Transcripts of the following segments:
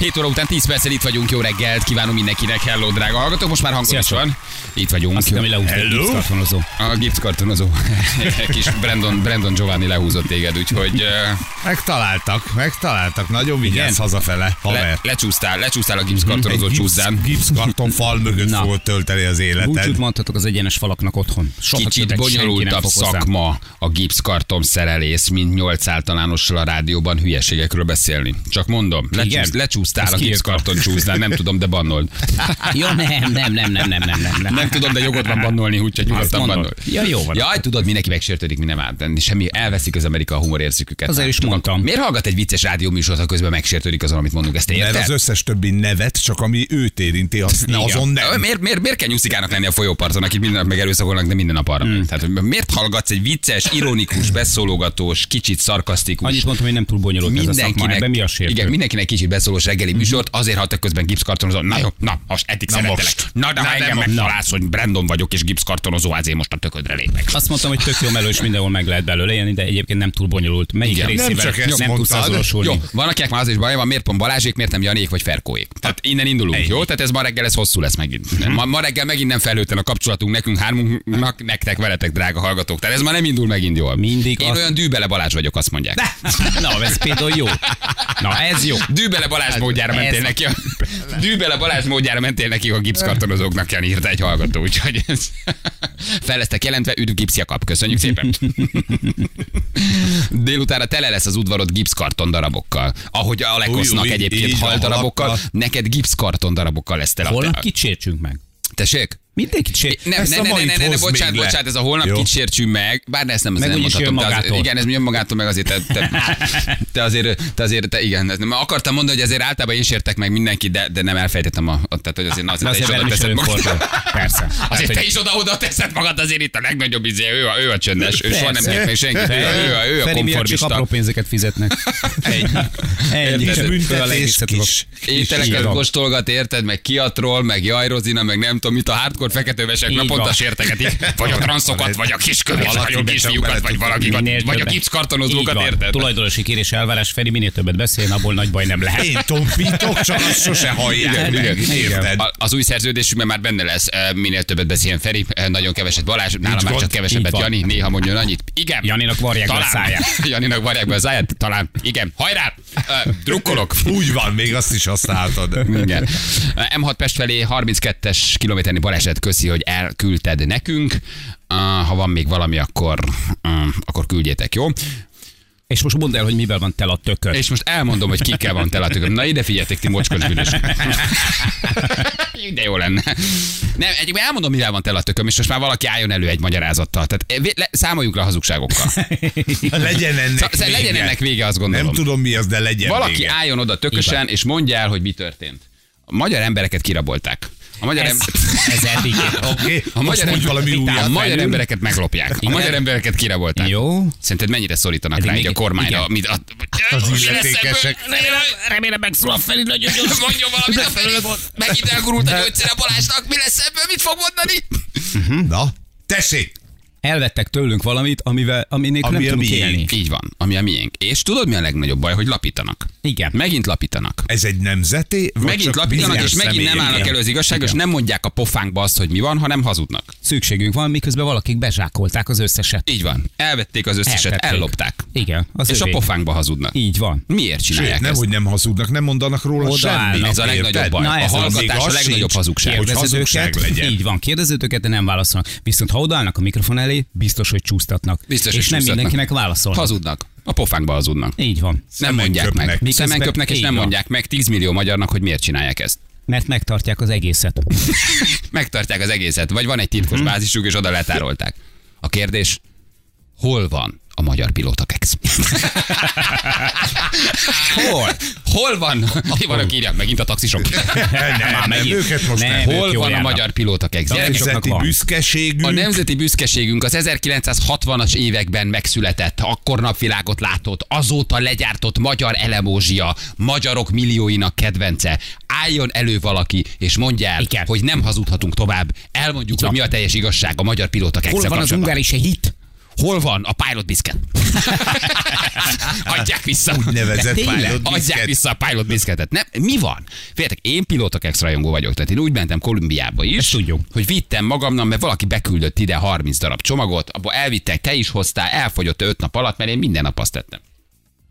7 óra után 10 perccel itt vagyunk, jó reggelt, kívánom mindenkinek, hello drága hallgatók, most már hangom is van. Itt vagyunk. Azt hittem, hogy leúzta egy Hello? gipszkartonozó. A gipszkartonozó. Kis Brandon, Brandon Giovanni lehúzott téged, úgyhogy Megtaláltak, megtaláltak. Nagyon vigyázz hazafele, le, haver. lecsúsztál, lecsúsztál a gipszkartonozó Egy csúszdán. gipszkarton fal mögött Na. fogod tölteni az életed. Búcsút mondhatok az egyenes falaknak otthon. Soha Kicsit bonyolultabb szakma a gipszkarton szerelész, mint nyolc általánossal a rádióban hülyeségekről beszélni. Csak mondom, lecsúsz? csúsztál, aki egy karton csúsznál, nem tudom, de bannold. Jó, nem, nem, nem, nem, nem, nem, nem. Nem tudom, de jogod van bannolni, úgyhogy nyugodtan bannol. Ja, jó van. Jaj, tudod, mindenki megsértődik, mi nem árt. Semmi, elveszik az Amerika a humorérzüküket. Azért is mondtam. Miért hallgat egy vicces rádió műsort, ha közben megsértődik azon, amit mondunk? Ezt érted? Mert az összes többi nevet, csak ami őt érinti, azt ne, azon nem. Miért, miért, miért kell nyuszikának lenni a folyóparton, akik minden nap megerőszakolnak, de minden nap arra. Mm. Tehát miért hallgatsz egy vicces, ironikus, beszólogatós, kicsit szarkasztikus? Annyit mondtam, hogy nem túl bonyolult mindenkinek, ez a szakma, mi a sértő? Igen, mindenkinek kicsit beszólós reggeli műsort, azért hallgattak közben gipszkartonozó. Na jó, na, most eddig Na szerettelek. most. Na, de ha Na, engem megtalálsz, hogy Brandon vagyok és gipszkartonozó, azért most a töködre lépek. Azt mondtam, hogy tök jó melő, és mindenhol meg lehet belőle élni, de egyébként nem túl bonyolult. Melyik Igen. részével Nem csak ezt nem tudsz azonosulni? Jó, van akinek már az is baj van, miért pont Balázsék, miért nem Janék vagy Ferkóék. Tehát innen indulunk, Ennyi. jó? Tehát ez ma reggel ez hosszú lesz megint. Ma, ma reggel megint nem felhőtlen a kapcsolatunk nekünk hármunknak, nektek, veletek, drága hallgatók. Tehát ez ma nem indul megint jól. Mindig Én azt- olyan dűbele Balázs vagyok, azt mondják. Na, ez például jó. Na, ez jó. Dűbele Balázs módjára ez- mentél neki. A, dűbele Balázs módjára mentél neki a gipszkartonozóknak, Jani írta egy hallgató, úgyhogy ez fel lesztek jelentve, üdv gipszjakap. Köszönjük szépen. Délutára tele lesz az udvarod gipszkarton darabokkal. Ahogy a Lekosznak egyébként hal darabokkal, neked gipszkarton darabokkal lesz tele. Holnap te- kit sértsünk meg? Tessék? Mindenkit sért. Ne, ne, ne, ne, ne, ne, bocsánat, bocsánat, ez a holnap Jó. meg, bár ezt nem, ezt Meg nem mondhatom. De az, igen, ez jön magától, meg azért te, te, te azért, te azért, te, igen, ez nem, akartam mondani, hogy azért általában én sértek meg mindenkit, de, de nem elfejtettem a, tehát, hogy azért, De azért, te is azért oda teszed magad. Persze. Azért te is oda-oda teszed magad, azért itt a legnagyobb izé, ő a, ő a csöndes, ő soha nem kért meg senkit, ő, a- ő, a- ő a miatt csak konformista. apró pénzeket fizetnek. Föl a Büntetés kis. Ételeket kóstolgat, érted, meg kiatról, meg jajrozina, meg nem tudom mit, a hardcore feketővesek Így naponta sértegetik, vagy a transzokat, vagy a kiskövet, vagy a kisfiúkat, vagy valakikat, vagy a gipszkartonozókat, érted? Tulajdonosi kérés elvárás, Feri minél többet beszél, abból nagy baj nem lehet. Én tompítok, csak azt sose hallják. Érted? Az új szerződésünkben már benne lesz, eh, minél többet beszéljen Feri, eh, nagyon keveset Balázs, nálam már csak kevesebbet. Jani, néha mondjon annyit. Igen. Janinak varják be a száját. Janinak varják be a száját, talán. Igen. Hajrá! Eh, Drukkolok. Úgy van, még azt is használtad. Igen. M6 Pest felé 32-es kilométerni baleset köszi, hogy elküldted nekünk. Uh, ha van még valami, akkor, uh, akkor küldjétek, jó? És most mondd el, hogy mivel van tele a tököd. És most elmondom, hogy kikkel van tele a tököm. Na ide figyeljetek, ti mocskos büdös. De jó lenne. Nem, egyébként elmondom, mivel van tele a tököm, és most már valaki álljon elő egy magyarázattal. Tehát eh, le, számoljuk le a hazugságokkal. Legyen ennek Szóval vége. legyen ennek vége, azt gondolom. Nem tudom mi az, de legyen Valaki vége. álljon oda tökösen, és mondja el, hogy mi történt. A magyar embereket kirabolták. A magyar, Ez, ez eddig. Oké, a magyar, valami a magyar embereket meglopják. A magyar embereket kirabolták. Jó. Szerinted mennyire szorítanak Eddig rá még- a kormányra? Amit a, Az Mi lesz illetékesek. Remélem, Remélem megszól a Feri nagyon gyors. Mondjon valamit a Feri. Megint elgurult a gyógyszere Balázsnak. Mi lesz ebből? Mit fog mondani? Na, tessék! Elvettek tőlünk valamit, amivel, aminél Ami nem a tudunk miénk. élni. Így van, ami a miénk. És tudod, mi a legnagyobb baj, hogy lapítanak? Igen. Megint lapítanak. Ez egy nemzeti? vagy Megint csak lapítanak, és megint nem állnak elő az igazság, és nem mondják a pofánkba azt, hogy mi van, hanem hazudnak. Szükségünk van, miközben valakik bezsákolták az összeset. Így van. Elvették az összeset, Eltették. ellopták. Igen, az És a övé. pofánkba hazudnak. Így van. Miért csinálják Sőt, nem, ezt? hogy nem hazudnak, nem mondanak róla Odaállnak. semmit. Ez a legnagyobb baj. Na, a ez az. hallgatás a legnagyobb hazugság. Hogy Kérdezed hazugság őket, legyen. így van, kérdezed őket, de nem válaszolnak. Viszont ha odaállnak a mikrofon elé, biztos, hogy csúsztatnak. Biztos, és hogy nem csúsztatnak. mindenkinek válaszolnak. Hazudnak. A pofánkba hazudnak. Így van. Nem Szemen mondják köpnek. meg. Miközben- Szemen köpnek, és nem van. mondják meg 10 millió magyarnak, hogy miért csinálják ezt. Mert megtartják az egészet. Megtartják az egészet. Vagy van egy titkos Mhm. bázisuk, és oda letárolták. A kérdés, hol van a magyar pilótakex? Hol? Hol van? Mi van, aki írják megint a taxisok? Nem, nem, megint. őket most Nem. nem. Hol van a járnak. magyar pilótakex? Taxisoknak Nemzeti büszkeségünk. a nemzeti büszkeségünk az 1960-as években megszületett, akkor napvilágot látott, azóta legyártott magyar elemózsia, magyarok millióinak kedvence. Álljon elő valaki, és mondja el, Igen. hogy nem hazudhatunk tovább. Elmondjuk, hogy mi a teljes igazság a magyar pilótakex. Hol van az ungár és egy hit? Hol van a pilot biscuit? Adják vissza. Úgynevezett pilot Adják biscuit. vissza a pilot biscuitet. Nem, mi van? Féltek, én pilótok extra rajongó vagyok, tehát én úgy mentem Kolumbiába is, Ezt tudjuk. hogy vittem magamnak, mert valaki beküldött ide 30 darab csomagot, abból elvittek, te is hoztál, elfogyott 5 nap alatt, mert én minden nap azt tettem.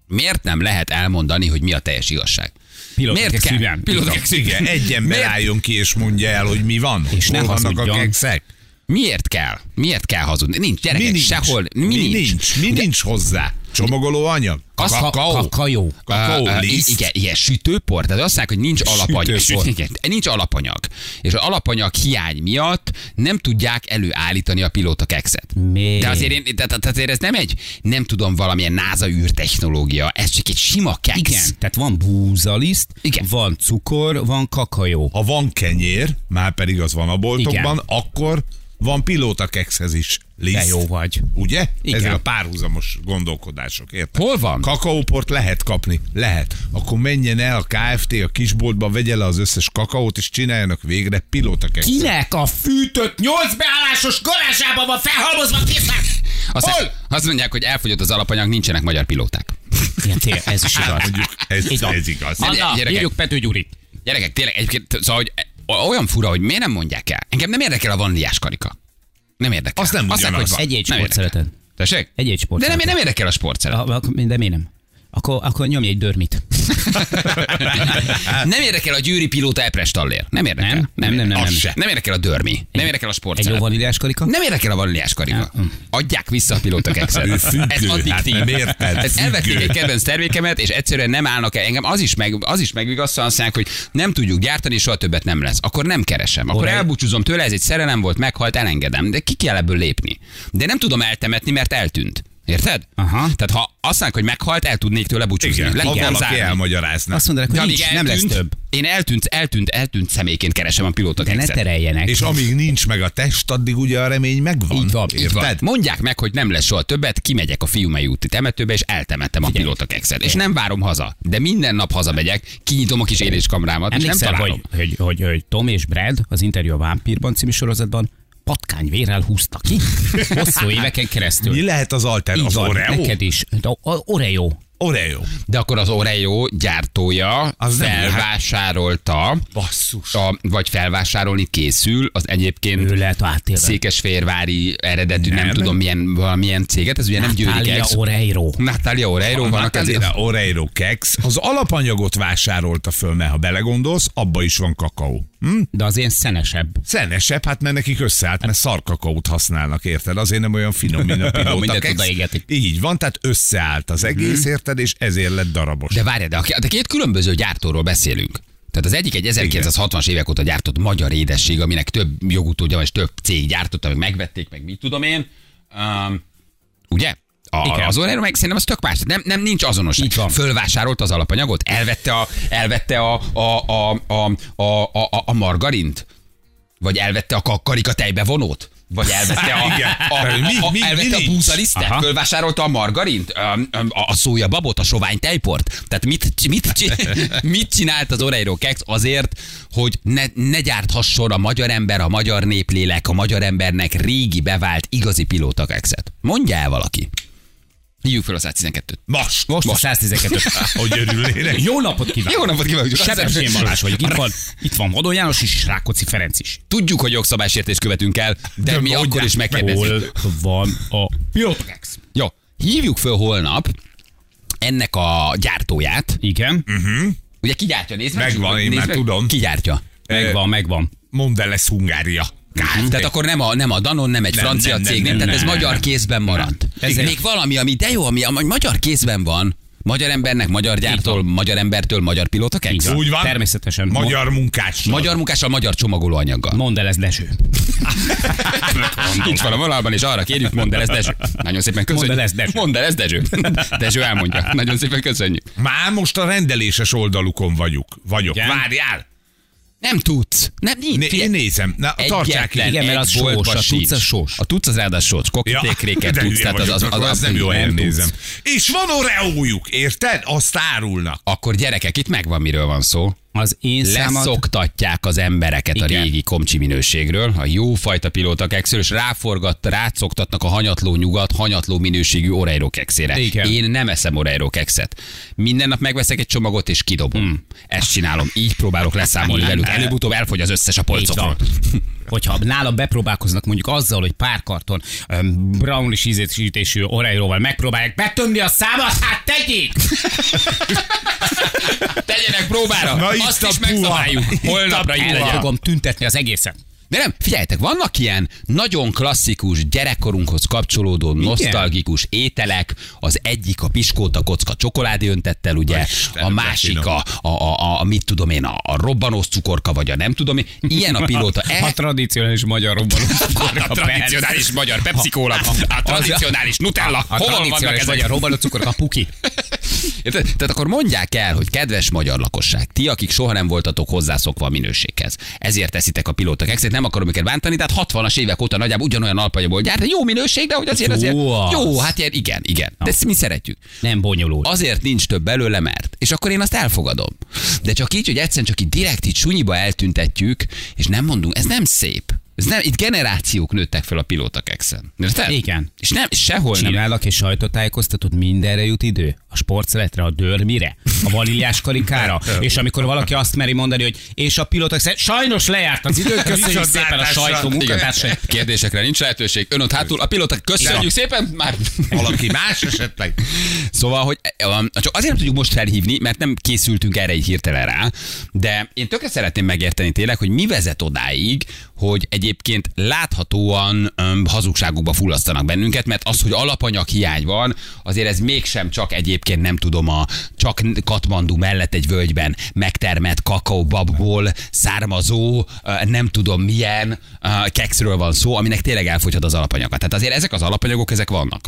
Miért nem lehet elmondani, hogy mi a teljes igazság? Pilótok Miért kell? ex, Igen, egy ember Miért? álljon ki és mondja el, hogy mi van. És ne vannak a hazudjon. kekszek? Miért kell? Miért kell hazudni? Nincs, gyerekek, Mi nincs? sehol. Mi, Mi nincs? nincs? Mi De- nincs hozzá? Csomagoló anyag? Kakaó? Kakajó. Kakaó Ö, ö, liszt? Igen, igen, sütőpor. Tehát azt mondják, hogy nincs alapanyag. Igen, nincs alapanyag. És az alapanyag hiány miatt nem tudják előállítani a pilóta kekszet. De azért, én, tehát, azért ez nem egy, nem tudom, valamilyen NASA űrtechnológia, ez csak egy sima keksz. Igen, tehát van búzaliszt, Igen. van cukor, van kakajó. Ha van kenyér, már pedig az van a boltokban, Igen. akkor van pilóta kekszhez is liszt. De jó vagy. Ugye? Igen. Ezek a párhuzamos gondolkodások, érted? Hol van? Kakaóport lehet kapni? Lehet. Akkor menjen el a KFT a kisboltba, vegye le az összes kakaót, és csináljanak végre pilóta kekszet. Kinek a fűtött nyolc beállásos garázsában van felhalmozva késznek? Azt, Hol? azt mondják, hogy elfogyott az alapanyag, nincsenek magyar pilóták. Igen, tényleg, ez is igaz. Mondjuk, ez, ez igaz. Anna, gyerekek. írjuk Pető Gyurit. Gyerekek, tényleg egyébként, szóval, hogy olyan fura, hogy miért nem mondják el. Engem nem érdekel a vaníliás karika. Nem érdekel. Az nem Azt mondják, ugyanaz. hogy van. Egy-egy Nem sport érdekel. szereted. Tessék? Egy-egy sport De nem, nem érdekel a sport szeret. Akkor- De miért nem? Akkor, akkor nyomj egy dörmit. Nem érdekel a győri pilóta Epres Tallér. Nem érdekel. Nem? Nem, nem, nem, nem. se. Nem érdekel a dörmi. Nem érdekel a sport Egy jó vaníliás karika? Nem érdekel a vaníliás karika. Adják vissza a pilóta kekszet. Ez addiktív. hát mérted? Ez elvették egy kedvenc termékemet, és egyszerűen nem állnak el. Engem az is, meg, az is megvigasztal, azt mondják, hogy nem tudjuk gyártani, és soha többet nem lesz. Akkor nem keresem. Akkor Oraj- elbúcsúzom tőle, ez egy szerelem volt, meghalt, elengedem. De ki kell ebből lépni. De nem tudom eltemetni, mert eltűnt. Érted? Aha. Tehát ha azt mondják, hogy meghalt, el tudnék tőle búcsúzni. Igen, Le ha kell valaki zárni. elmagyarázna. Azt mondanak, hogy nincs, nem lesz eltűnt, több. Én eltűnt, eltűnt, eltűnt személyként keresem a pilóta De ne tereljenek. És amíg nincs meg a test, addig ugye a remény megvan. Így van, így Van. Mondják meg, hogy nem lesz soha többet, kimegyek a Fiumei úti temetőbe, és eltemettem a pilóta kekszet. És nem várom haza. De minden nap hazamegyek, kinyitom a kis éléskamrámat, és nem találom. hogy, hogy, hogy, hogy Tom és Brad az interjú a Vámpírban című sorozatban patkányvérrel húzta ki. Hosszú éveken keresztül. Mi lehet az alter? Az van, Oreo? neked is. A- a- Oreo. Oreo. De akkor az Oreo gyártója Az felvásárolta, Basszus. a, vagy felvásárolni készül, az egyébként Ő lehet átélve. székesfehérvári eredetű, nem, Nem. tudom milyen, valamilyen céget, ez ugye nem győri keksz. Oreiro. Natalia Oreiro vannak ezért. Natalia Oreiro keks. Az alapanyagot vásárolta föl, mert ha belegondolsz, abba is van kakaó. Hm? De az ilyen szenesebb. Szenesebb, hát mert nekik összeállt, mert szarkakaót használnak, érted? Azért nem olyan finom, mint a pilóta Mindent keksz. odaégetik. Így van, tehát összeállt az egész, érted? És ezért lett darabos. De várj, de, a- de két különböző gyártóról beszélünk. Tehát az egyik egy 1960-as évek óta gyártott magyar édesség, aminek több jogutódja, és több cég gyártotta, meg megvették, meg mit tudom én. Um, ugye? A, Igen. az Oreo meg szerintem az tök más. Nem, nem nincs azonos. Így van. Fölvásárolt az alapanyagot, elvette a, elvette a, a, a, a, a, a, a, a margarint, vagy elvette a ka- karika tejbevonót, vagy elvette a, a, Mi- a, mi- elvette a búzalisztet, fölvásárolta a margarint, a, a, a szójababot, a sovány tejport. Tehát mit, mit, mit csinált az Oreiro Kex azért, hogy ne, ne gyárthasson a magyar ember, a magyar néplélek, a magyar embernek régi bevált igazi pilóta kexet? Mondja el valaki. Hívjuk fel a 112-t. Most, Most a 112 hogy örülnének. Jó napot kívánok! Jó napot kívánok! Sebestyén Balázs vagyok. Itt van, itt van Vadon János is, és Rákóczi Ferenc is. Tudjuk, hogy jogszabálysértést követünk el, de, De mi akkor is meg, megkérdezzük. Hol van a Pilotakex? Jó, hívjuk föl holnap ennek a gyártóját. Igen, Ugye ki gyártja? Nézd meg. Megvan, én nézd már meg. tudom. Ki gyártja? megvan, megvan. Mondd el, lesz Hungária. Tehát akkor nem a, nem a Danon, nem egy Nem, francia nem, nem, cég, nem, nem, tehát ez nem. magyar kézben maradt. Ez még valami, ami de jó, ami, ami magyar kézben van, Magyar embernek, magyar gyártól, magyar embertől, magyar pilóta Így van. Úgy van. Természetesen. Magyar munkás. Magyar munkással, magyar csomagolóanyaggal. Mondd el ez Dezső. Nincs van a vonalban, és arra kérjük, mondd el ezt Dezső. Nagyon szépen köszönjük. Mondd el ezt, Dezső. Mondd el ezt Dezső. Dezső elmondja. Nagyon szépen köszönjük. Már most a rendeléses oldalukon vagyok. vagyok. Várjál! Nem tudsz. Nem, nincs. Né- én nézem. Na, tartsák ki. Igen, mert az sós, a tudsz az sós. A tudsz az ráadásul sós. Koktékréket de tudsz. Tehát az, az, az, az, nem jó nem nézem. És van oreójuk, érted? Azt árulnak. Akkor gyerekek, itt megvan, miről van szó. Az én számad... Leszoktatják az embereket a Igen. régi komcsi minőségről, a jó fajta pilóta kekszről, és ráforgat, rácoktatnak a hanyatló nyugat, hanyatló minőségű Oreiro kekszére. Igen. Én nem eszem Oreiro kekszet. Minden nap megveszek egy csomagot és kidobom. Hmm. Ezt csinálom. Így próbálok leszámolni velük. Előbb-utöbb elfogy az összes a Így polcokról. Hogyha nálam bepróbálkoznak mondjuk azzal, hogy pár karton um, brownies ízésítésű orejróval megpróbálják betömni a számat, hát tegyék! Tegyenek próbára! Na, itt Azt is megszabáljuk. Itt Holnapra. El legyen. fogom tüntetni az egészet. De nem, figyeljetek, vannak ilyen nagyon klasszikus, gyerekkorunkhoz kapcsolódó, nosztalgikus ételek. Az egyik a piskóta kocka csokoládé öntettel, ugye, Istenem, a másik a, a, a, a, mit tudom én, a, a robbanós cukorka, vagy a nem tudom én. Ilyen a pilóta. A E, tradicionális magyar robbanó a tradicionális magyar Pepsi Cola, a tradicionális Nutella. A Hol vannak tradicionális magyar robbanó cukor, a puki. Érted? Tehát akkor mondják el, hogy kedves magyar lakosság, ti, akik soha nem voltatok hozzászokva a minőséghez, ezért teszitek a pilóta kekszet, nem akarom őket bántani, tehát 60-as évek óta nagyjából ugyanolyan alapanyagból gyárt, jó minőség, de hogy azért azért. Jó az. Jó, hát ilyen, igen, igen. De ezt mi szeretjük. Nem bonyolult. Azért nincs több belőle, mert. És akkor én azt elfogadom. De csak így, hogy egyszerűen csak így direkt így sunyiba eltüntetjük, és nem mondunk, ez nem szép. Ez nem, itt generációk nőttek fel a pilóta kekszen. Érted? Igen. És nem, sehol nem. Csinálnak és sajtótájékoztatót, mindenre jut idő. A sportszeletre, a dörmire, a vaníliás karikára. és amikor valaki azt meri mondani, hogy és a szerint sajnos lejárt az idő, köszönjük szépen a sajtó munkatársai. Kérdésekre nincs lehetőség. Ön ott hátul, a pilóta, köszönjük Ja. szépen, már. Valaki más esetleg? Szóval, hogy um, csak azért nem tudjuk most felhívni, mert nem készültünk erre így hirtelen rá, de én tökre szeretném megérteni tényleg, hogy mi vezet odáig, hogy egyébként láthatóan um, hazugságokba fullasztanak bennünket, mert az, hogy alapanyag hiány van, azért ez mégsem csak egyébként nem tudom, a csak Katmandu mellett egy völgyben megtermett kakaóbabból származó, nem tudom milyen kekszről van szó, aminek tényleg elfogyhat az alapanyaga. Tehát azért ezek az alapanyagok, ezek vannak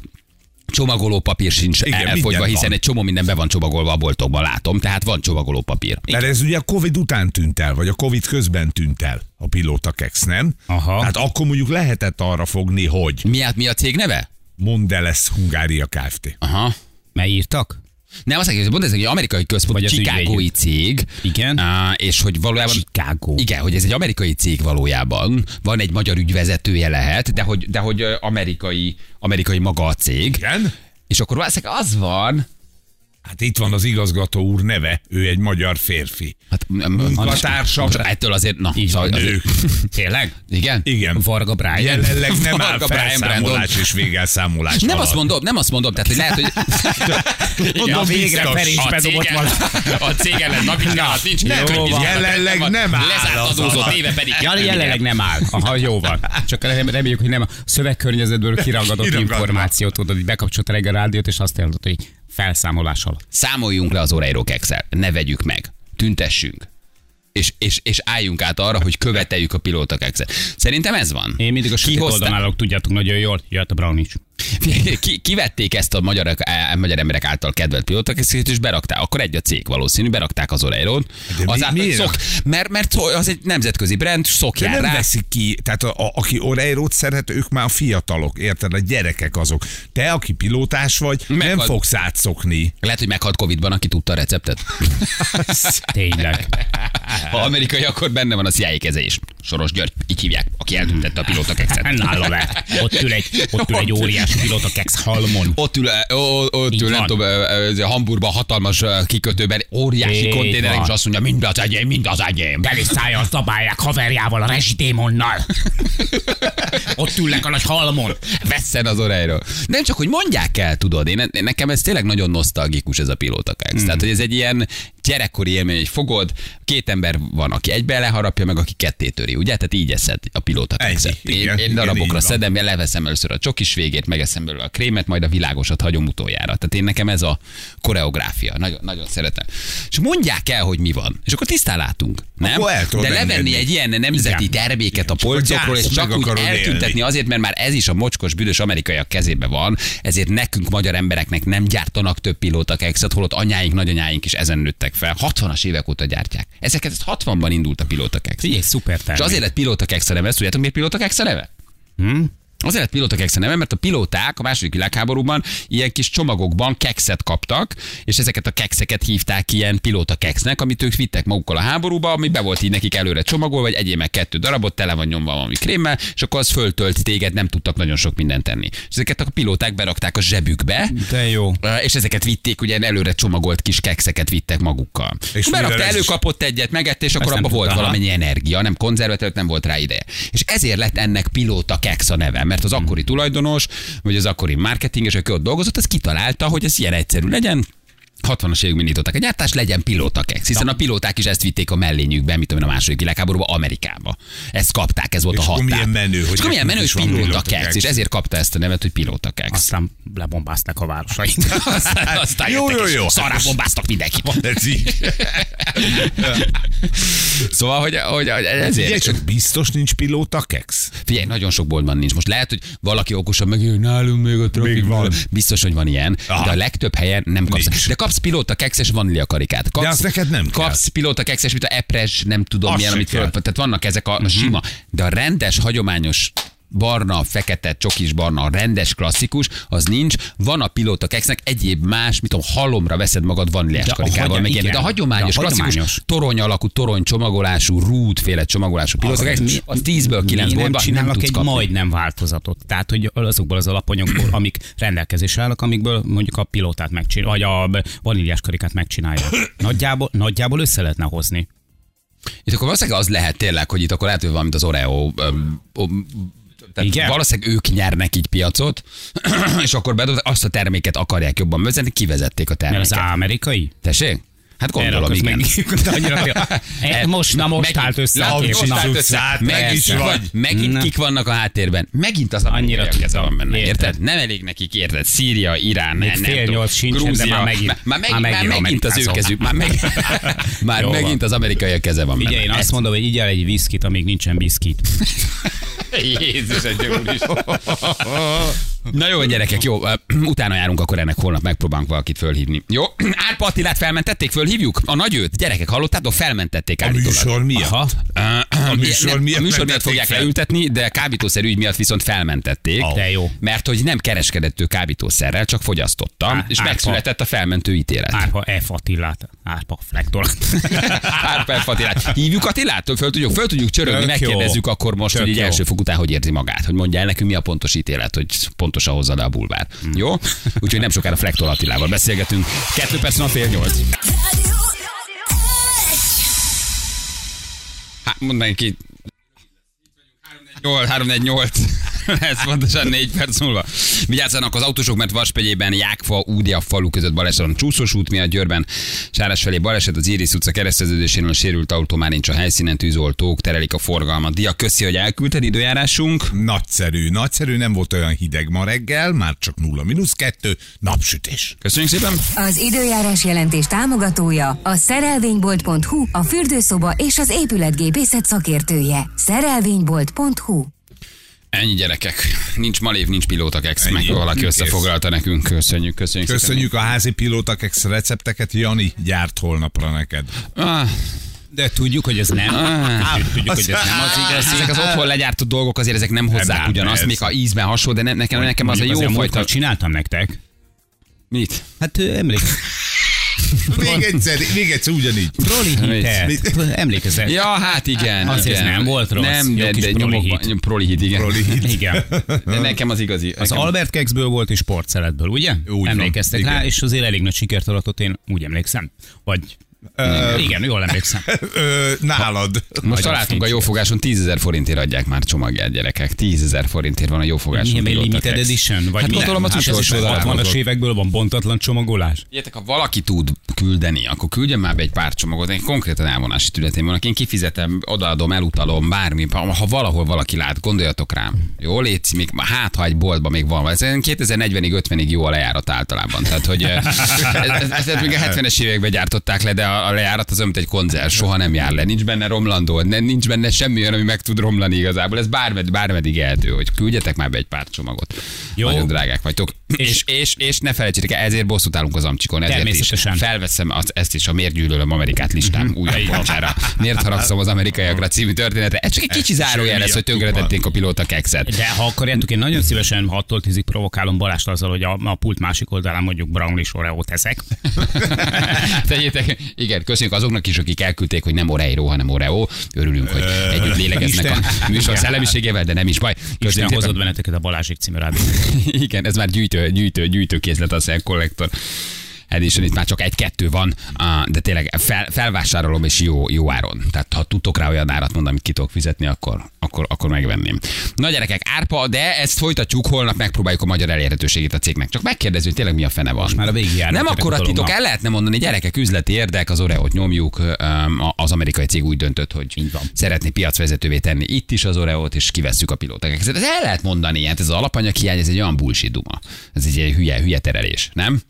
csomagoló papír sincs Igen, elfogyva, hiszen van. egy csomó minden be van csomagolva a boltokban, látom, tehát van csomagoló papír. Mert ez ugye a Covid után tűnt el, vagy a Covid közben tűnt el a pilóta keks, nem? Aha. Hát akkor mondjuk lehetett arra fogni, hogy Mi a, mi a cég neve? Mondelez Hungária Kft. Aha. Mert írtak? Nem, azt mondják, hogy ez egy amerikai központ, Vagy az chicagói cég. Igen. Á, és hogy valójában... Chicago. Igen, hogy ez egy amerikai cég valójában. Van egy magyar ügyvezetője lehet, de hogy, de hogy amerikai, amerikai maga a cég. Igen? És akkor valószínűleg az van, Hát itt van az igazgató úr neve, ő egy magyar férfi. hát Munkatársak. Most ettől azért, na, Így szóval van, azért- Nők. Tényleg? Igen? Igen. Varga Brian. Jelenleg nem áll Varga Brian felszámolás és végelszámolás Nem alatt. azt mondom, nem azt mondom, tehát hogy lehet, hogy... Mondom, végre biztos. Feri is a bedobott valamit. ellen, a cég ellen navigálhat nincs. nem, Jó van. jelenleg nem áll Lezárt az éve pedig. Ja, jelenleg nem áll. Aha, jó van. Csak rem- reméljük, hogy nem a szövegkörnyezetből kiragadott információt tudod, hogy bekapcsolt a reggel a rádiót, és azt jelentett, hogy felszámolás alatt. Számoljunk le az Oreiro kekszel. Ne vegyük meg. Tüntessünk. És, és, és álljunk át arra, hogy követeljük a pilóta kekszet. Szerintem ez van. Én mindig a sötét hozta- oldalon állok, tudjátok nagyon jól, jött a brownie is. Ki, kivették ezt a magyar, a magyar emberek által kedvelt pilótakekszét, és berakták. Akkor egy a cég valószínű, berakták az Oreiro-t. De mi- szok, mert, mert az egy nemzetközi brand, De szokjál nem rá. veszik ki, tehát a, a, aki Oreiro-t szeret, ők már a fiatalok, érted? A gyerekek azok. Te, aki pilótás vagy, nem Meghal- fogsz átszokni. Lehet, hogy meghalt Covid-ban, aki tudta a receptet. Tényleg. Ha amerikai, akkor benne van a CIA is. Soros György, így hívják, aki eltüntette a pilóta kekszet. Nála le. Ott ül egy, ott ül egy óriási pilóta keks halmon. Ott ül, ö, ott ül nem tudom, a Hamburgban hatalmas ö, kikötőben, óriási konténerek, és azt mondja, mind az enyém, mind az enyém. Galiszájjal szabálják haverjával, a rezsidémonnal. Ott ülnek a nagy halmon. Vesszen az Oreiro. Nem csak, hogy mondják el, tudod, én, nekem ez tényleg nagyon nosztalgikus ez a pilóta keks. Tehát, hogy ez egy ilyen gyerekkori élmény, hogy fogod, két ember van, aki egybe leharapja, meg aki ketté töri, ugye? Tehát így eszed a pilóta kekszet. Én, Igen, én igen, darabokra van. szedem, leveszem először a csokis végét, megeszem belőle a krémet, majd a világosat hagyom utoljára. Tehát én nekem ez a koreográfia. Nagyon, nagyon szeretem. És mondják el, hogy mi van. És akkor tisztán látunk. Nem? De levenni egy ilyen nemzeti Igen. terméket a polcokról, és csak úgy eltüntetni élni. azért, mert már ez is a mocskos, büdös amerikaiak kezébe van, ezért nekünk, magyar embereknek nem gyártanak több pilóta kekszet, holott anyáink, nagyanyáink is ezen nőttek fel. 60-as évek óta gyártják. Ezeket 60-ban indult a pilóta keksz. Figyelj, szuper És termék. azért lett pilóta keksz a neve, tudjátok miért pilóta keksz a neve? Hm? Azért lett pilóta keksz a neve, mert a pilóták a második világháborúban ilyen kis csomagokban kekszet kaptak, és ezeket a kekszeket hívták ilyen pilóta keksznek, amit ők vittek magukkal a háborúba, ami be volt így nekik előre csomagol, vagy egyéb meg kettő darabot, tele van nyomva valami krémmel, és akkor az föltölt téged, nem tudtak nagyon sok mindent tenni. És ezeket a pilóták berakták a zsebükbe, De jó. és ezeket vitték, ugye előre csomagolt kis kekszeket vittek magukkal. És Berakta, előkapott egyet, megette, és akkor abban volt tudta, valamennyi energia, nem konzervet, nem volt rá ideje. És ezért lett ennek pilóta keksz a neve, mert az akkori tulajdonos, vagy az akkori marketinges, aki ott dolgozott, az kitalálta, hogy ez ilyen egyszerű legyen, 60-as években indították a gyártást, legyen pilóta keksz, hiszen a pilóták is ezt vitték a mellényükbe, mit tudom én, a második világháborúban Amerikába. Ezt kapták, ez volt És a határ. milyen menő, hogy és milyen menő, hogy is van pilóta pilóta keksz, keksz. és ezért kapta ezt a nevet, hogy pilóta keksz. Aztán lebombázták a városait. Aztán, aztán Jó, jöttek jó, és jó. Szarrá bombáztak mindenkit. Ez így. Szóval, hogy, hogy, hogy Figyelj, ezért... csak biztos nincs pilóta keksz. Figyelj, nagyon sok boltban nincs. Most lehet, hogy valaki okosan meg, hogy nálunk még a trafik van. Biztos, hogy van ilyen, de a legtöbb helyen nem kapsz. De kapsz pilóta kekszes vanília karikát. Kapsz, De az neked nem kell. Kapsz pilóta kekszes, mint a epres, nem tudom Az milyen, amit föl, tehát vannak ezek a, a sima, de a rendes, hagyományos barna, fekete, csokis barna, a rendes, klasszikus, az nincs. Van a pilóta keksznek egyéb más, mit tudom, halomra veszed magad vaníliás a karikával, meg ilyen. De a hagyományos, De a klasszikus, hagyományos. torony alakú, torony csomagolású, rútféle csomagolású pilóta keksz, az 10-ből 9 Miért nem nem csinálnak tudsz egy kapni. majdnem változatot. Tehát, hogy azokból az alapanyagból, amik rendelkezésre állnak, amikből mondjuk a pilótát megcsinálja, vagy a vaníliás karikát megcsinálja. Nagyjából, nagyjából össze lehetne hozni. Itt akkor valószínűleg az lehet tényleg, hogy itt akkor lehet, hogy valamit az Oreo tehát Igen? valószínűleg ők nyernek így piacot, és akkor bedobták, azt a terméket akarják jobban vezetni, kivezették a Mert az terméket. amerikai? Tessék? Hát gondolom, igen. Meg, annyira, e, most, na most Megint- állt össze a kép. most állt össze. meg is vagy. Megint Na. kik vannak a háttérben? Megint az Annyira van benne, érted? Érted. Nem elég nekik, érted? Szíria, Irán, Még nem, fél nyolc sincsen, de Grúzia, már megint- már, már, megint, már megint az ő kezük, már, meg, már megint az amerikaiak keze van Figyelj, én benne. azt mondom, hogy így el egy viszkit, amíg nincsen biszkit. Jézus, egy Na jó, gyerekek, jó, utána járunk, akkor ennek holnap megpróbálunk valakit fölhívni. Jó, Árpa Attilát felmentették, fölhívjuk? A nagyőt, gyerekek, hallottátok? Felmentették A állítólag. műsor miatt? Aha. A műsor nem, miatt a műsor miatt fogják fel? leültetni, de kábítószer ügy miatt viszont felmentették. De jó. Mert hogy nem kereskedett ő kábítószerrel, csak fogyasztotta, Á, és árpa. megszületett a felmentő ítélet. Árpa F Attilát. Árpa Flektor. Árpa F. Attilát. Hívjuk Attilát? Föl tudjuk, föl tudjuk csörögni, megkérdezzük akkor most, Tök hogy egy első fok után hogy érzi magát, hogy mondja el nekünk mi a pontos ítélet, hogy pontosan hozza le a bulvár. Jó? Úgyhogy nem sokára Flektor Attilával beszélgetünk. Kettő perc van fél nyolc. Hát mondd ki. 8, 3, 4, 8. Ez pontosan 4 perc múlva. Vigyázzanak az autósok, mert Vaspegyében Jákfa, Údia falu között baleset van. Csúszós út miatt Győrben, Sárás felé baleset, az Iris utca kereszteződésénél a sérült autó már nincs a helyszínen, tűzoltók terelik a forgalmat. Dia, köszi, hogy elküldted időjárásunk. Nagyszerű, nagyszerű, nem volt olyan hideg ma reggel, már csak 0 mínusz 2, napsütés. Köszönjük szépen. Az időjárás jelentés támogatója a szerelvénybolt.hu, a fürdőszoba és az épületgépészet szakértője. Szerelvénybolt.hu Ennyi gyerekek. Nincs malév, nincs pilótakex. Meg valaki Kész. összefoglalta nekünk. Köszönjük, köszönjük. szépen. Köszönjük a házi pilótakex recepteket, Jani gyárt holnapra neked. Ah, De tudjuk, hogy ez nem. Tudjuk, hogy ez nem az igaz. ezek az otthon legyártott dolgok azért ezek nem hozzák Nem, ugyanazt, még ha ízben hasonló, de ne, nekem, nekem az a jó fajta... csináltam nektek. Mit? Hát ö, emlék. Még egyszer, még egyszer ugyanígy. Proli hitet. Emlékezel? Ja, hát igen. Az igen. nem volt rossz. Nem, Jó de, kis de proli nyomokban, hit. proli hit, igen. Proli hit. Igen. De nekem az igazi. Az nekem... Albert Kexből volt és sportszeletből, ugye? Úgy van, Emlékeztek igen. rá, és azért elég nagy sikert aratott, én úgy emlékszem. Vagy Ö, Igen, jól emlékszem. ö, nálad. Most találtunk a jófogáson 10 ezer forintért adják már csomagját gyerekek. 10 ezer forintért van a jófogáson. Pilóta limited edition? Vagy Hát mi? gondolom az hát utolsó darab 60-as volt. évekből van bontatlan csomagolás. Értek, ha valaki tud küldeni, akkor küldjen már be egy pár csomagot. Én konkrétan elvonási tületén vannak. Én kifizetem, odaadom, elutalom, bármi. Ha, valahol valaki lát, gondoljatok rám. Jó, létszik, még hát, ha egy boltban még van. Ez 2040-ig, 50-ig jó a lejárat általában. Tehát, hogy eh, ez, ez, ez még a 70-es években gyártották le, de a, lejárat az mint egy konzerv, soha nem jár le. Nincs benne romlandó, nincs benne semmi olyan, ami meg tud romlani igazából. Ez bármed, bármeddig ehető, hogy küldjetek már be egy pár csomagot. Jó. Nagyon drágák vagytok. És, és, és ne felejtsétek el, ezért bosszút állunk az Amcsikon. Ezért is Természetesen. Felveszem az, ezt is a Miért gyűlölöm Amerikát listám újabb pontjára. Miért haragszom az amerikaiakra című történetre. Ez csak egy kicsi zárójel lesz, hogy tönkretették a pilóta kekszet. De ha akarjátok, én nagyon szívesen 6-tól 10-ig provokálom Balást azzal, hogy a, a pult másik oldalán mondjuk brownies oreo teszek. Tegyétek, igen, köszönjük azoknak is, akik elküldték, hogy nem Oreiro, hanem Oreo. Örülünk, hogy együtt lélegeznek Isten. a műsor szellemiségével, de nem is baj. Isten Köszönjük hozott szépen. benneteket a Balázsik című. Igen, ez már gyűjtő, gyűjtő, gyűjtőkészlet, a kollektor. Edition itt már csak egy-kettő van, de tényleg fel, felvásárolom és jó, jó áron. Tehát ha tudtok rá olyan árat mondani, amit ki tudok fizetni, akkor, akkor, akkor megvenném. Na gyerekek, árpa, de ezt folytatjuk, holnap megpróbáljuk a magyar elérhetőségét a cégnek. Csak megkérdező, hogy tényleg mi a fene van. Most már a végig Nem akkor a titok, el lehetne mondani, gyerekek, üzleti érdek, az Oreót nyomjuk, az amerikai cég úgy döntött, hogy Így van. szeretné piacvezetővé tenni itt is az Oreót, és kivesszük a pilóták. Ez el lehet mondani, hát ez az alapanyag hiány, ez egy olyan bullshit duma. Ez egy hülye, hülye terelés, nem?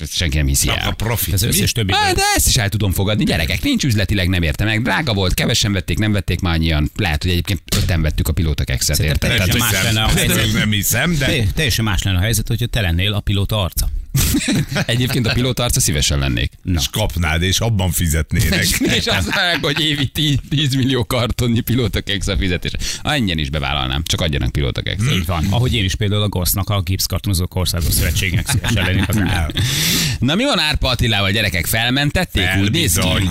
Ezt senki nem hiszi el. a profit. Az összes többi. Á, de ezt is el tudom fogadni, gyerekek, nincs üzletileg, nem érte meg. Drága volt, kevesen vették, nem vették már annyian. Lehet, hogy egyébként öten vettük a pilóta exet, érted? Tehát, más lenne a helyzet. Nem, hiszem, de Te- Teljesen más lenne a helyzet, hogyha te lennél a pilóta arca. egyébként a pilóta arca szívesen lennék. Na. és kapnád, és abban fizetnének. És azt mondják, hogy évi 10, 10 millió kartonnyi pilóta kexa fizetés. Annyian is bevállalnám, csak adjanak pilóta kexa. Így van. Ahogy én is például a GOSZ-nak, a Gipszkartonozók Országos Szövetségnek szívesen lennék az. Na mi van Árpa Attilával, gyerekek? Felmentették? Úgy néz ki?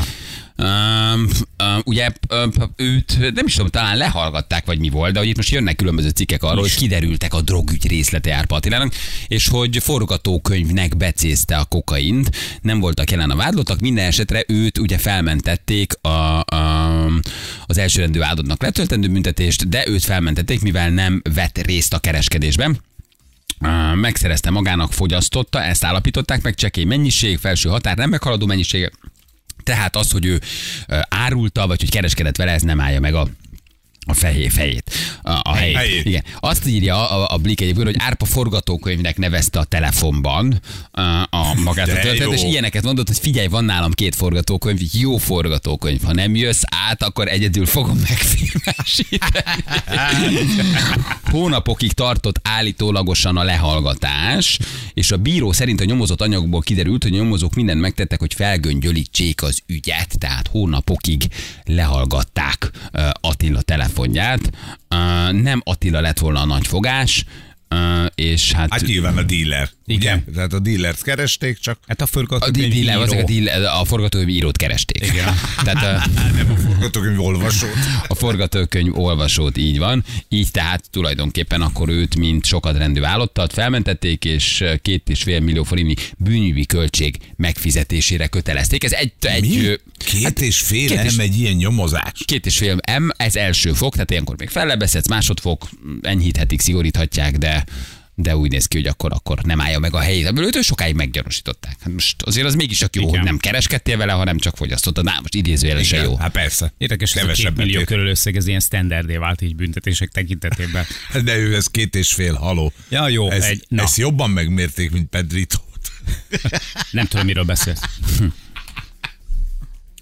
Um, um, ugye um, őt nem is tudom, talán lehallgatták, vagy mi volt, de hogy itt most jönnek különböző cikkek arról, hogy kiderültek a drogügy részlete Árpa Attilának, és hogy forgatókönyvnek becézte a kokaint, nem voltak jelen a vádlottak, minden esetre őt ugye felmentették a, a, az elsőrendű áldottnak letöltendő büntetést, de őt felmentették, mivel nem vett részt a kereskedésben. Megszerezte magának, fogyasztotta, ezt állapították meg, csekély mennyiség, felső határ, nem meghaladó mennyiség. Tehát az, hogy ő árulta, vagy hogy kereskedett vele, ez nem állja meg a a fejé, fejét. A, a helyét. Helyét. Igen. Azt írja a, a Blik egyébként, hogy Árpa forgatókönyvnek nevezte a telefonban a, a magát a De történet, és ilyeneket mondott, hogy figyelj, van nálam két forgatókönyv, jó forgatókönyv. Ha nem jössz át, akkor egyedül fogom megfilmesíteni. Hónapokig tartott állítólagosan a lehallgatás, és a bíró szerint a nyomozott anyagból kiderült, hogy a nyomozók mindent megtettek, hogy felgöngyölítsék az ügyet, tehát hónapokig lehallgatták Attila telefonját. Nem Attila lett volna a nagy fogás, és hát... Hát nyilván a dealer. Igen. Ugye? Tehát a dealert keresték, csak Hát a a, forgatókönyv di- di- író. a, a forgatókönyv írót keresték. Igen. Tehát a, nem a forgatókönyv olvasót. a forgatókönyv olvasót így van. Így tehát tulajdonképpen akkor őt, mint sokadrendű állottat felmentették, és két és fél millió forintnyi bűnügyi költség megfizetésére kötelezték. Ez egy, egy Mi? Két és fél két és- M egy ilyen nyomozás. két és fél M, ez első fok, tehát ilyenkor még fellebeszedsz, másodfok, enyhíthetik, szigoríthatják, de de úgy néz ki, hogy akkor, akkor nem állja meg a helyét. Ebből őt sokáig meggyanúsították. Hát most azért az mégis csak jó, Igen. hogy nem kereskedtél vele, hanem csak fogyasztottad. Na, most idézőjelesen jó. Hát persze. Érdekes, ez a két Kevesebbet millió körül összeg, ez ilyen standardé vált így büntetések tekintetében. De ő ez két és fél haló. Ja, jó, Ez, egy- na. ezt jobban megmérték, mint Pedritót. Nem tudom, miről beszélsz.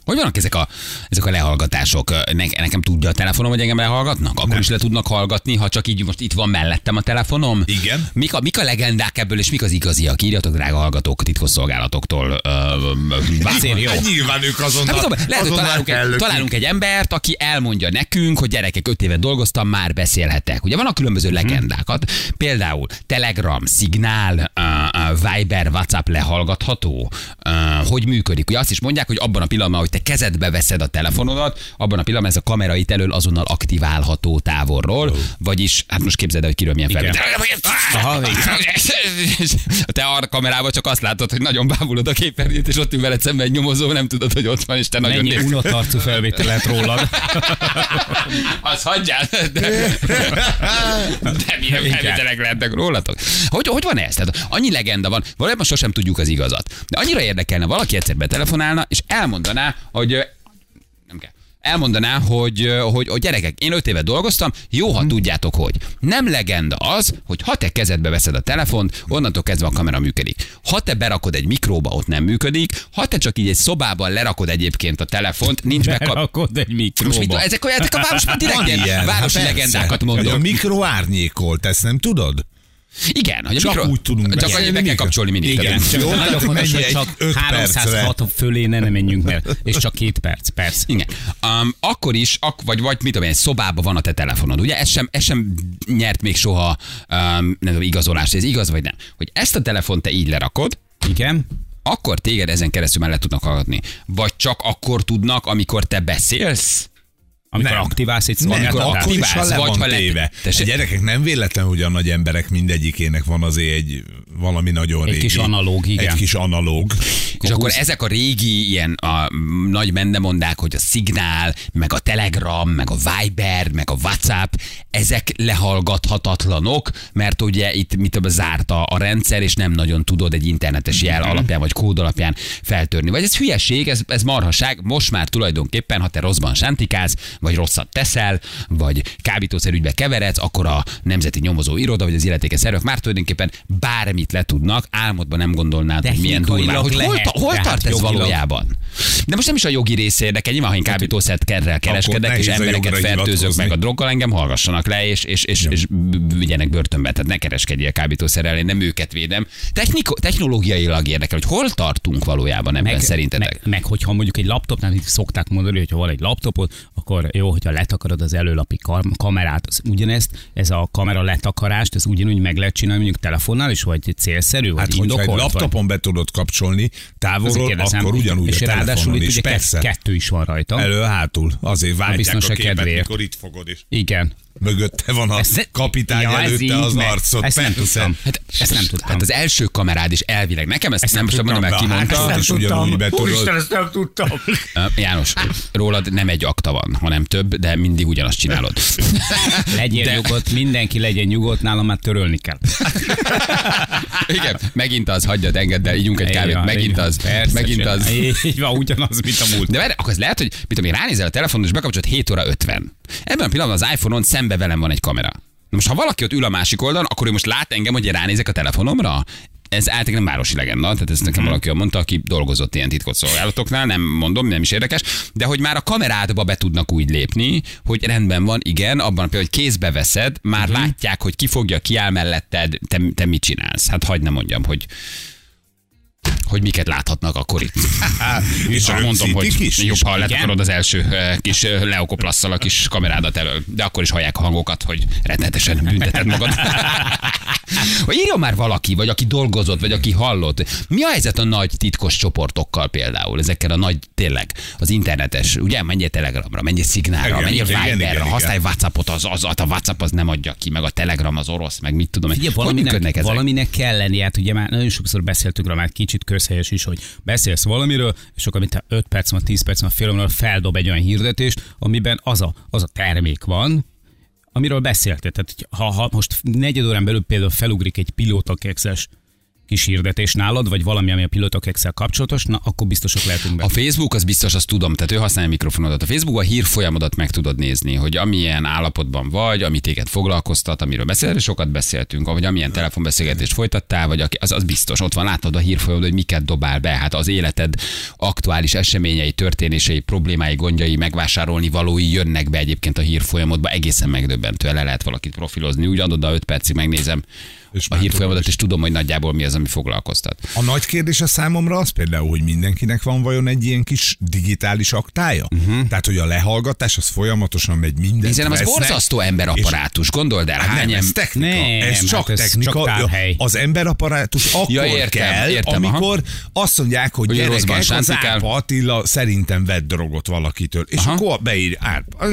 Hogy vannak ezek a, ezek a lehallgatások? Ne, nekem tudja a telefonom, hogy engem lehallgatnak? Akkor nem. is le tudnak hallgatni, ha csak így most itt van mellettem a telefonom? Igen. Mik a, mik a legendák ebből, és mik az igaziak? Írjatok, drága hallgatók, titkosszolgálatoktól. Azért jó. Nyilván ők azonnal, Hát, tudom, lehet, azonnal találunk egy, találunk egy embert, aki elmondja nekünk, hogy gyerekek, öt évet dolgoztam, már beszélhetek. Ugye vannak különböző Mhm. legendákat, például Telegram, Szignál, uh, Viber, WhatsApp lehallgatható? Uh, hogy működik? Ugye azt is mondják, hogy abban a pillanatban, hogy te kezedbe veszed a telefonodat, abban a pillanatban ez a kamera itt elől azonnal aktiválható távolról, vagyis, hát most képzeld el, hogy kiről milyen felvétel. Te arra kamerában csak azt látod, hogy nagyon bámulod a képernyőt, és ott ül veled szemben egy nyomozó, nem tudod, hogy ott van, és te nagyon Mennyi unott arcú felvétel lett rólad. Az hagyjál, de, de milyen felvételek lehetnek rólatok. Hogy, hogy van ez? Tehát annyi legenda van, valójában sosem tudjuk az igazat. De annyira érdekelne, valaki egyszer betelefonálna, és elmondaná, hogy nem kell. Elmondaná, hogy, hogy, hogy gyerekek, én öt éve dolgoztam, jó, ha tudjátok, hogy. Nem legenda az, hogy ha te kezedbe veszed a telefont, onnantól kezdve a kamera működik. Ha te berakod egy mikróba, ott nem működik. Ha te csak így egy szobában lerakod egyébként a telefont, nincs megkap... Berakod egy Most mit, mikróba. ezek ezek a városban direkt ilyen ilyen, városi hát legendákat persze. Hogy A mondok. mikro árnyékolt, ezt nem tudod? Igen, hogy a Csak mikro... úgy tudunk Csak annyi be kell kapcsolni mindig. Igen. Csak Jó, nagyon fontos, hogy csak öt 306 fölé ne, ne menjünk, mert és csak két perc, perc. Igen. Um, akkor is, ak, vagy, vagy mit tudom én, szobában van a te telefonod, ugye? Ez sem, ez sem nyert még soha um, nem tudom, igazolást, ez igaz vagy nem. Hogy ezt a telefont te így lerakod, Igen? akkor téged ezen keresztül le tudnak hallgatni. Vagy csak akkor tudnak, amikor te beszélsz? Amikor Nem. aktiválsz egy szolgáltatást. akkor is, ha le vagy van téve. Tessék? A gyerekek nem véletlen, hogy a nagy emberek mindegyikének van azért egy valami nagyon Egy régi. kis analóg, igen. Egy kis analóg. És akkor ezek a régi ilyen a, nagy mendemondák, hogy a Signál, meg a Telegram, meg a Viber, meg a WhatsApp, ezek lehallgathatatlanok, mert ugye itt mit tudom, zárt a, rendszer, és nem nagyon tudod egy internetes jel alapján, vagy kód alapján feltörni. Vagy ez hülyeség, ez, ez marhaság, most már tulajdonképpen, ha te rosszban sántikáz, vagy rosszat teszel, vagy kábítószerügybe keveredsz, akkor a Nemzeti Nyomozó Iroda, vagy az illetékes szervek már tulajdonképpen bármit le tudnak, álmodban nem gondolnád, hogy milyen. Technikailag Hogy hol, ta- hol tehát tart ez valójában? De most nem is a jogi része érdekel, nyilván, ha én kábítószert kerrel kereskedek, és embereket fertőzök meg a droggal, engem hallgassanak le, és, és, és, és vigyenek börtönbe. Tehát ne kereskedjél kábítószerrel, én nem őket védem. Techniko, technológiailag érdekel, hogy hol tartunk valójában ebben szerintetek? meg, meg, hogyha mondjuk egy laptopnál itt szokták mondani, hogy ha van egy laptopod, akkor jó, hogyha letakarod az előlapi kam- kamerát, az ugyanezt, ez a kamera letakarást, ez ugyanúgy meg lehet csinálni mondjuk telefonnál is, vagy célszerű, vagy Hát, hogyha egy indokolt, vagy- laptopon be tudod kapcsolni távolról, kérdezem, akkor ugyanúgy és a ráadásul itt is. ugye Persze. ke- kettő is van rajta. Elő-hátul. Azért váltják biztonság a képet, kedvéért. mikor itt fogod, és Igen. Mögötte van a Ez- kapitány Ja, előtte így az megy. arcod. Ezt nem Persze. tudtam. Hát, ezt nem tudtam. Hát az első kamerád is elvileg. Nekem ezt, ezt nem most mondom el, ki tudtam. mondta. Hát, és ugyanúgy be tudod. ezt nem tudtam. János, rólad nem egy akta van, hanem több, de mindig ugyanazt csinálod. Legyél De- de... nyugodt, mindenki legyen nyugodt, nálam már törölni kell. Igen, megint az, hagyjad, engedd el, ígyunk egy kávét, megint az, Persze, megint az. Így van, ugyanaz, mint a múlt. De várj, akkor ez lehet, hogy mit tudom én, ránézel a telefonon, és bekapcsolod 7 óra 50. Ebben a pillanatban az iPhone-on szembe velem van egy kamera. Na most, ha valaki ott ül a másik oldalon, akkor ő most lát engem, hogy ránézek a telefonomra? Ez általában városi legenda, tehát ezt nekem valaki mondta, aki dolgozott ilyen titkot szolgálatoknál, nem mondom, nem is érdekes, de hogy már a kamerádba be tudnak úgy lépni, hogy rendben van, igen, abban például, hogy kézbe veszed, már látják, hogy ki fogja, kiáll melletted, te, te mit csinálsz. Hát hagyd ne mondjam, hogy hogy miket láthatnak akkor itt. És Csak mondom, hogy is? jobb, ha letakarod az első eh, kis eh, leokoplasszal a kis kamerádat elől. De akkor is hallják a hangokat, hogy rettenetesen bünteted magad. Hogy írjon már valaki, vagy aki dolgozott, vagy aki hallott. Mi a helyzet a nagy titkos csoportokkal például? Ezekkel a nagy, tényleg, az internetes, ugye? Menjél Telegramra, menjél Signálra, Igen, menjél igen, használj. Whatsappot, az, az, a Whatsapp az nem adja ki, meg a Telegram az orosz, meg mit tudom. működnek valaminek, valaminek kell lenni, hát ugye már nagyon sokszor beszéltünk rá, már kicsit közhelyes is, hogy beszélsz valamiről, és akkor mint 5 perc van, 10 perc van, fél óra, feldob egy olyan hirdetést, amiben az a, az a termék van, amiről beszéltél. Tehát ha, ha most negyed órán belül például felugrik egy pilótakekszes kis hirdetés nálad, vagy valami, ami a pilótakekszel kapcsolatos, na akkor biztosak lehetünk A benne. Facebook az biztos, azt tudom, tehát ő használja a mikrofonodat. A Facebook a hírfolyamodat meg tudod nézni, hogy amilyen állapotban vagy, ami téged foglalkoztat, amiről beszél, sokat beszéltünk, vagy amilyen telefonbeszélgetést folytattál, vagy az, az biztos, ott van, látod a hírfolyamod, hogy miket dobál be, hát az életed aktuális eseményei, történései, problémái, gondjai, megvásárolni valói jönnek be egyébként a hírfolyamodba, egészen megdöbbentő, le lehet valakit profilozni, úgy adod a 5 percig megnézem, És a tudom és tudom, hogy nagyjából mi az, ami foglalkoztat. A nagy kérdés a számomra az például, hogy mindenkinek van vajon egy ilyen kis digitális aktája? Uh-huh. Tehát, hogy a lehallgatás az folyamatosan megy minden. Hiszen az borzasztó emberapparátus, gondold el, Hát nem, ez technika. Nem, ez hát csak ez technika. csak tárhely. az emberapparátus akkor Ja, értem, kell, értem, aha. amikor azt mondják, hogy, Hogy gyerekek, az. Árpa Attila szerintem vett drogot valakitől. És Aha. akkor beír Árpa,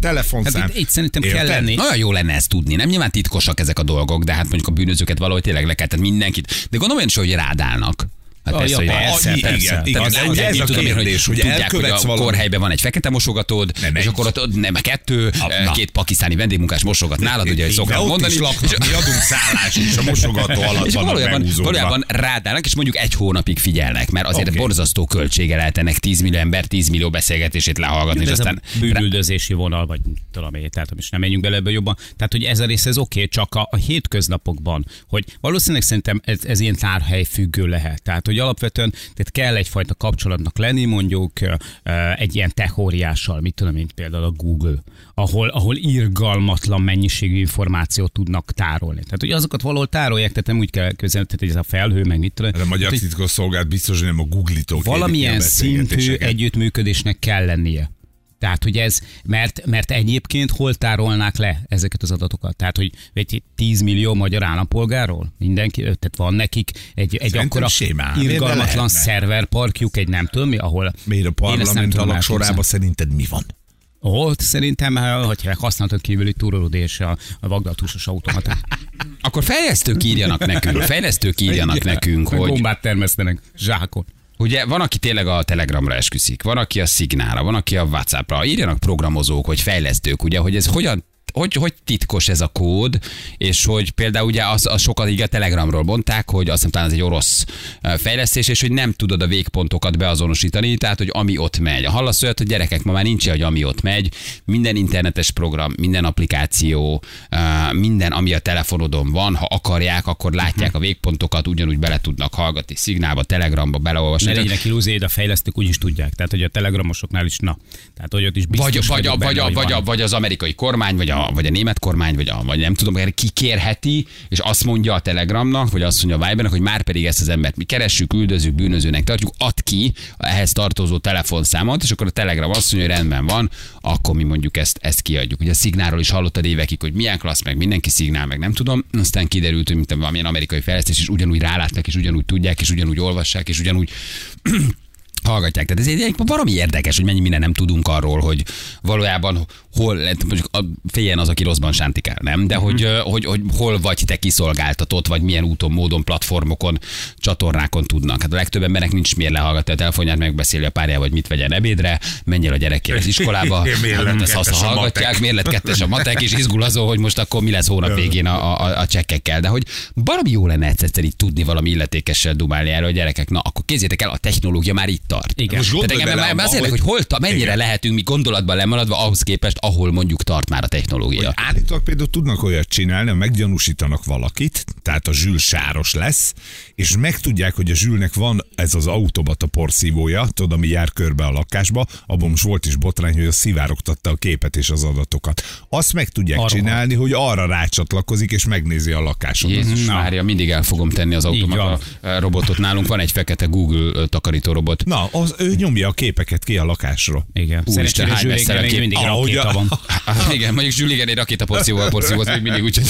telefonszám. Hát itt, itt szerintem kell lenni. Nagyon jó lenne ezt tudni. Nem nyilván titkosak ezek a dolgok, de hát mondjuk a bűnözőket valahogy tényleg le kell, tehát mindenkit. De gondolom is, hogy rádálnak. Hát Ah, persze, hogy persze, rá- persze. igen, igen. Az ugye egy- ez a kérdés, hogy tudják, hogy elkövetsz a valami- kórhelyben van egy fekete mosogatód, Nem és egy. akkor ott nem kettő, eh, na. két pakisztáni vendégmunkás mosogat nálad, ugye, hogy szoktam mondani. is laknak, és- mi adunk szállást, és a mosogató alatt és vannak valójában, valójában rádálnak, és mondjuk egy hónapig figyelnek, mert azért okay. borzasztó költsége lehet ennek 10 millió ember 10 millió beszélgetését lehallgatni, és ez aztán a bűnüldözési vonal, vagy tudom én, tehát most nem menjünk bele ebbe jobban. Tehát, hogy ez a rész ez oké, csak a, a hétköznapokban, hogy valószínűleg szerintem ez, ez ilyen tárhely függő lehet. Tehát, hogy alapvetően tehát kell egyfajta kapcsolatnak lenni, mondjuk egy ilyen techóriással, mit tudom én, például a Google, ahol, ahol irgalmatlan mennyiségű információt tudnak tárolni. Tehát, hogy azokat valahol tárolják, tehát nem úgy kell közelni, tehát hogy ez a felhő, meg mit tudom. De a magyar Tehát, hogy titkosszolgálat biztos, hogy nem a Google-tól valamilyen szintű együttműködésnek kell lennie. Tehát, hogy ez, mert, mert egyébként hol tárolnák le ezeket az adatokat? Tehát, hogy egy 10 millió magyar állampolgáról mindenki, tehát van nekik egy, egy Szerintem akkora simán. Irgalmatlan szerverparkjuk, egy nem tudom mi, ahol... Miért a parlament alak sorában szerinted mi van? Ott szerintem, eh, hogy használtak kívüli túrolódé és a, a vagdaltusos automata. Akkor fejlesztők írjanak nekünk, fejlesztők írjanak nekünk, hogy Bombát termesztenek, zsákot. Ugye van, aki tényleg a Telegramra esküszik, van, aki a Signálra, van, aki a Whatsappra. Írjanak programozók, vagy fejlesztők, ugye, hogy ez hogyan hogy, hogy titkos ez a kód, és hogy például ugye az, az sokat így a Telegramról mondták, hogy azt hiszem ez egy orosz fejlesztés, és hogy nem tudod a végpontokat beazonosítani, tehát hogy ami ott megy. Hallasz olyat, hogy gyerekek, ma már nincs, hogy ami ott megy, minden internetes program, minden applikáció, minden, ami a telefonodon van, ha akarják, akkor látják a végpontokat, ugyanúgy bele tudnak hallgatni, szignálba, Telegramba, beleolvasni. Ne legyenek illúzióid, a fejlesztők úgy is tudják. Tehát, hogy a telegramosoknál is, na. Tehát, hogy ott is biztos vagy, vagy, a, vagy, a, vagy, a, vagy az amerikai kormány, vagy a, vagy a német kormány, vagy, a, vagy nem tudom, erre kikérheti, és azt mondja a Telegramnak, vagy azt mondja a Vibernek, hogy már pedig ezt az embert mi keressük, üldözünk, bűnözőnek tartjuk, ad ki ehhez tartozó telefonszámot, és akkor a Telegram azt mondja, hogy rendben van, akkor mi mondjuk ezt, ezt kiadjuk. Ugye a szignálról is hallottad évekig, hogy milyen klassz, meg mindenki szignál, meg nem tudom. Aztán kiderült, hogy mint valamilyen amerikai fejlesztés, és ugyanúgy rálátnak, és ugyanúgy tudják, és ugyanúgy olvassák, és ugyanúgy hallgatják. Tehát ez egy, egy baromi érdekes, hogy mennyi minden nem tudunk arról, hogy valójában hol, lehet, mondjuk a féljen az, aki rosszban sántikál, nem? De hogy, ö, hogy, hogy, hol vagy te kiszolgáltatott, vagy milyen úton, módon, platformokon, csatornákon tudnak. Hát a legtöbb embernek nincs miért lehallgatni a telefonját, megbeszéli a párjával, hogy mit vegyen ebédre, menjen a gyerekkel az iskolába, Miért hát, lett azt a hallgatják, miért lett kettes a matek, és izgul azon, hogy most akkor mi lesz hónap végén a, a, a csekkekkel. De hogy baromi jó lenne egyszer így tudni valami illetékessel dumálni erről, hogy gyerekek, na akkor kézzétek el, a technológia már itt tart. Igen. Most Tehát engem már az érdekel, hogy hol mennyire Igen. lehetünk mi gondolatban lemaradva ahhoz képest, ahol mondjuk tart már a technológia. Állítólag például tudnak olyat csinálni, hogy meggyanúsítanak valakit, tehát a zsűl sáros lesz, és megtudják, hogy a zsűlnek van ez az automata porszívója, tudod, ami jár körbe a lakásba, abban most volt is botrány, hogy a szivárogtatta a képet és az adatokat. Azt meg tudják Arra csinálni, hogy arra rácsatlakozik és megnézi a lakásodat. Jézus Mária, mindig el fogom tenni az automata robotot. Nálunk van egy fekete Google takarító robot. Na, az, ő nyomja a képeket ki a lakásról. Igen. Úristen, hány kép- mindig Ahogy a- van. Ah, igen, mondjuk Zsül igen, egy rakétaporcióval porciót még mindig úgy.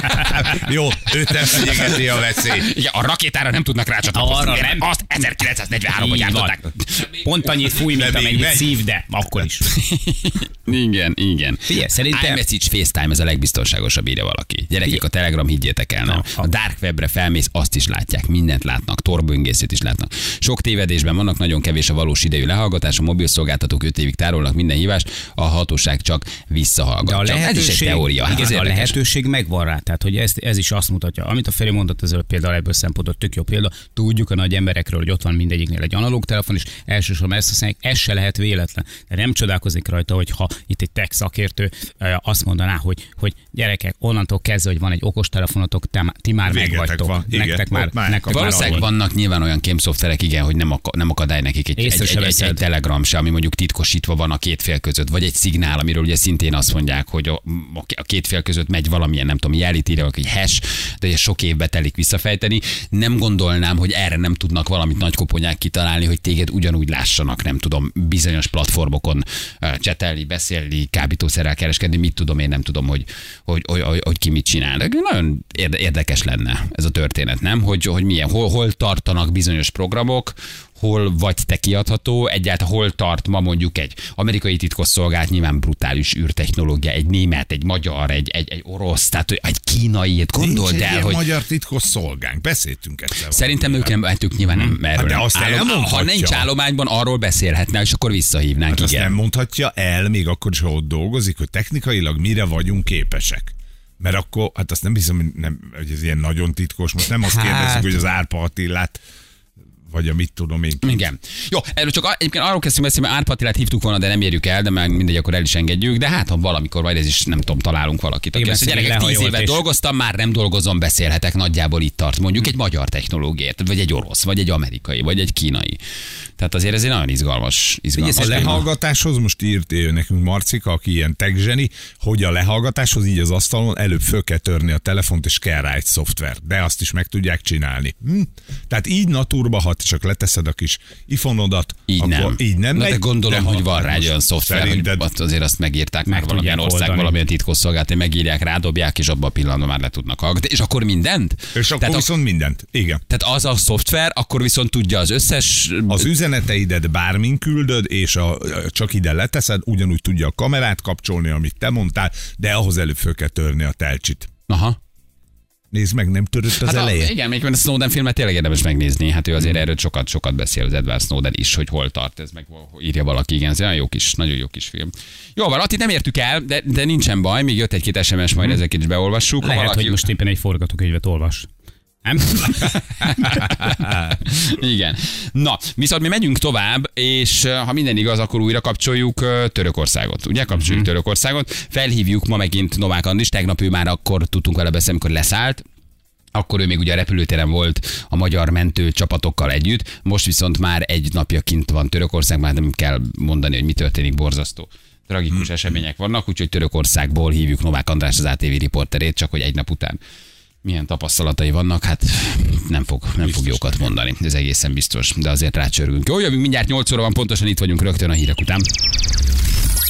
Jó, őt nem fenyegeti a veszély. Igen, a rakétára nem tudnak rácsatlakozni. Arra nem. Azt 1943-ban Így van. gyártották. Pont annyit fúj, mint amennyit szív, de akkor is. Igen, igen. Figyelj, szerintem- iMessage FaceTime ez a legbiztonságosabb, írja valaki. Gyerekek, a Telegram higgyétek el, nem. A Dark Webre felmész, azt is látják, mindent látnak, torböngészét is látnak. Sok tévedésben vannak, nagyon kevés a valós idejű lehallgatás, a mobil szolgáltatók 5 évig tárolnak minden hívást, a hatóság csak visszahallgat. De a Csak ez is egy teória. hát igen, a lehetőség megvan rá. Tehát, hogy ez, ez is azt mutatja. Amit a Feri mondott, ez például ebből szempontból tök jó példa. Tudjuk a nagy emberekről, hogy ott van mindegyiknél egy analóg telefon, és elsősorban ezt használják, ez se lehet véletlen. De nem csodálkozik rajta, hogy ha itt egy tech szakértő azt mondaná, hogy, hogy gyerekek, onnantól kezdve, hogy van egy okostelefonotok, ti már Végetek megvagytok. van. Igen, Nektek már, már- nektek már Valószínűleg vannak nyilván olyan kémszoftverek, igen, hogy nem, ak- nem akadály nekik egy, egy, egy, egy, egy, telegram se, ami mondjuk titkosítva van a két fél között, vagy egy szignál, amiről ugye szintén azt mondják, hogy a, két fél között megy valamilyen, nem tudom, jelit írja, egy hash, de ugye sok évbe telik visszafejteni. Nem gondolnám, hogy erre nem tudnak valamit nagy koponyák kitalálni, hogy téged ugyanúgy lássanak, nem tudom, bizonyos platformokon csetelni, beszélni, kábítószerrel kereskedni, mit tudom, én nem tudom, hogy, hogy, hogy, hogy, hogy ki mit csinál. De nagyon érde- érdekes lenne ez a történet, nem? Hogy, hogy milyen, hol, hol tartanak bizonyos programok, hol vagy te kiadható, egyáltalán hol tart ma mondjuk egy amerikai titkosszolgált, nyilván brutális űrtechnológia, egy német, egy magyar, egy, egy, egy orosz, tehát egy kínai, gondold Nincs el, hogy magyar titkos szolgánk. Beszéltünk egyszer. Szerintem ők nem, hát ők nyilván nem erről. Hát de azt állom- ha nincs állományban, arról beszélhetne, és akkor visszahívnánk, Hát azt igen. nem mondhatja el, még akkor is, ha ott dolgozik, hogy technikailag mire vagyunk képesek. Mert akkor, hát azt nem hiszem, hogy, nem, hogy ez ilyen nagyon titkos. Most nem azt Hát- kérdezzük, hogy az Árpa Attillát, vagy a mit tudom én. Igen. Jó, erről csak a- egyébként arról kezdtünk beszélni, mert Árpatilát hívtuk volna, de nem érjük el, de már mindegy, akkor el is engedjük. De hát, ha valamikor majd ez is, nem tudom, találunk valakit. Aki Igen, azt gyerekek, tíz évet és- dolgoztam, már nem dolgozom, beszélhetek, nagyjából itt tart. Mondjuk egy magyar technológiát, vagy egy orosz, vagy egy amerikai, vagy egy kínai. Tehát azért ez egy nagyon izgalmas, izgalmas A téma. lehallgatáshoz most írt eh, nekünk Marcika, aki ilyen tech zseni, hogy a lehallgatáshoz így az asztalon előbb föl kell törni a telefont, és kell rá egy szoftver. De azt is meg tudják csinálni. Hm? Tehát így naturba, ha te csak leteszed a kis iPhone-odat, Így akkor nem. így nem Na, de megy, gondolom, de hogy van rá olyan szoftver, szerinted- hogy azért azt megírták Meg már valamilyen ország, oldani. valamilyen titkosszolgálat, megírják, rádobják, és abban a pillanatban már le tudnak hallgatni. És akkor mindent? És akkor Tehát, a, viszont mindent. Igen. tehát az a szoftver, akkor viszont tudja az összes Az üzeneteidet bármin küldöd, és a, csak ide leteszed, ugyanúgy tudja a kamerát kapcsolni, amit te mondtál, de ahhoz előbb föl kell törni a telcsit. Aha. Nézd meg, nem törött az Hát eleje? a, igen, még a Snowden filmet tényleg érdemes megnézni. Hát ő azért erről sokat, sokat beszél az Edward Snowden is, hogy hol tart, ez meg írja valaki. Igen, ez nagyon jó kis, nagyon jó kis film. Jó van, Attit nem értük el, de, de nincsen baj, még jött egy-két SMS, majd ezeket is beolvassuk. Ha Lehet, valaki... hogy most éppen egy forgatókönyvet olvas. Nem? Igen. Na, viszont mi megyünk tovább, és ha minden igaz, akkor újra kapcsoljuk Törökországot. Ugye kapcsoljuk Mhm. Törökországot. Felhívjuk ma megint Novák Andis, tegnap ő már akkor tudtunk vele beszélni, amikor leszállt. Akkor ő még ugye a repülőtéren volt a magyar mentő csapatokkal együtt, most viszont már egy napja kint van Törökországban, nem kell mondani, hogy mi történik, borzasztó. Tragikus események vannak, úgyhogy Törökországból hívjuk Novák András az ATV riporterét, csak hogy egy nap után milyen tapasztalatai vannak, hát nem fog, nem fog jókat mondani, ez egészen biztos, de azért rácsörgünk. Jó, jövünk mindjárt 8 óra van, pontosan itt vagyunk rögtön a hírek után.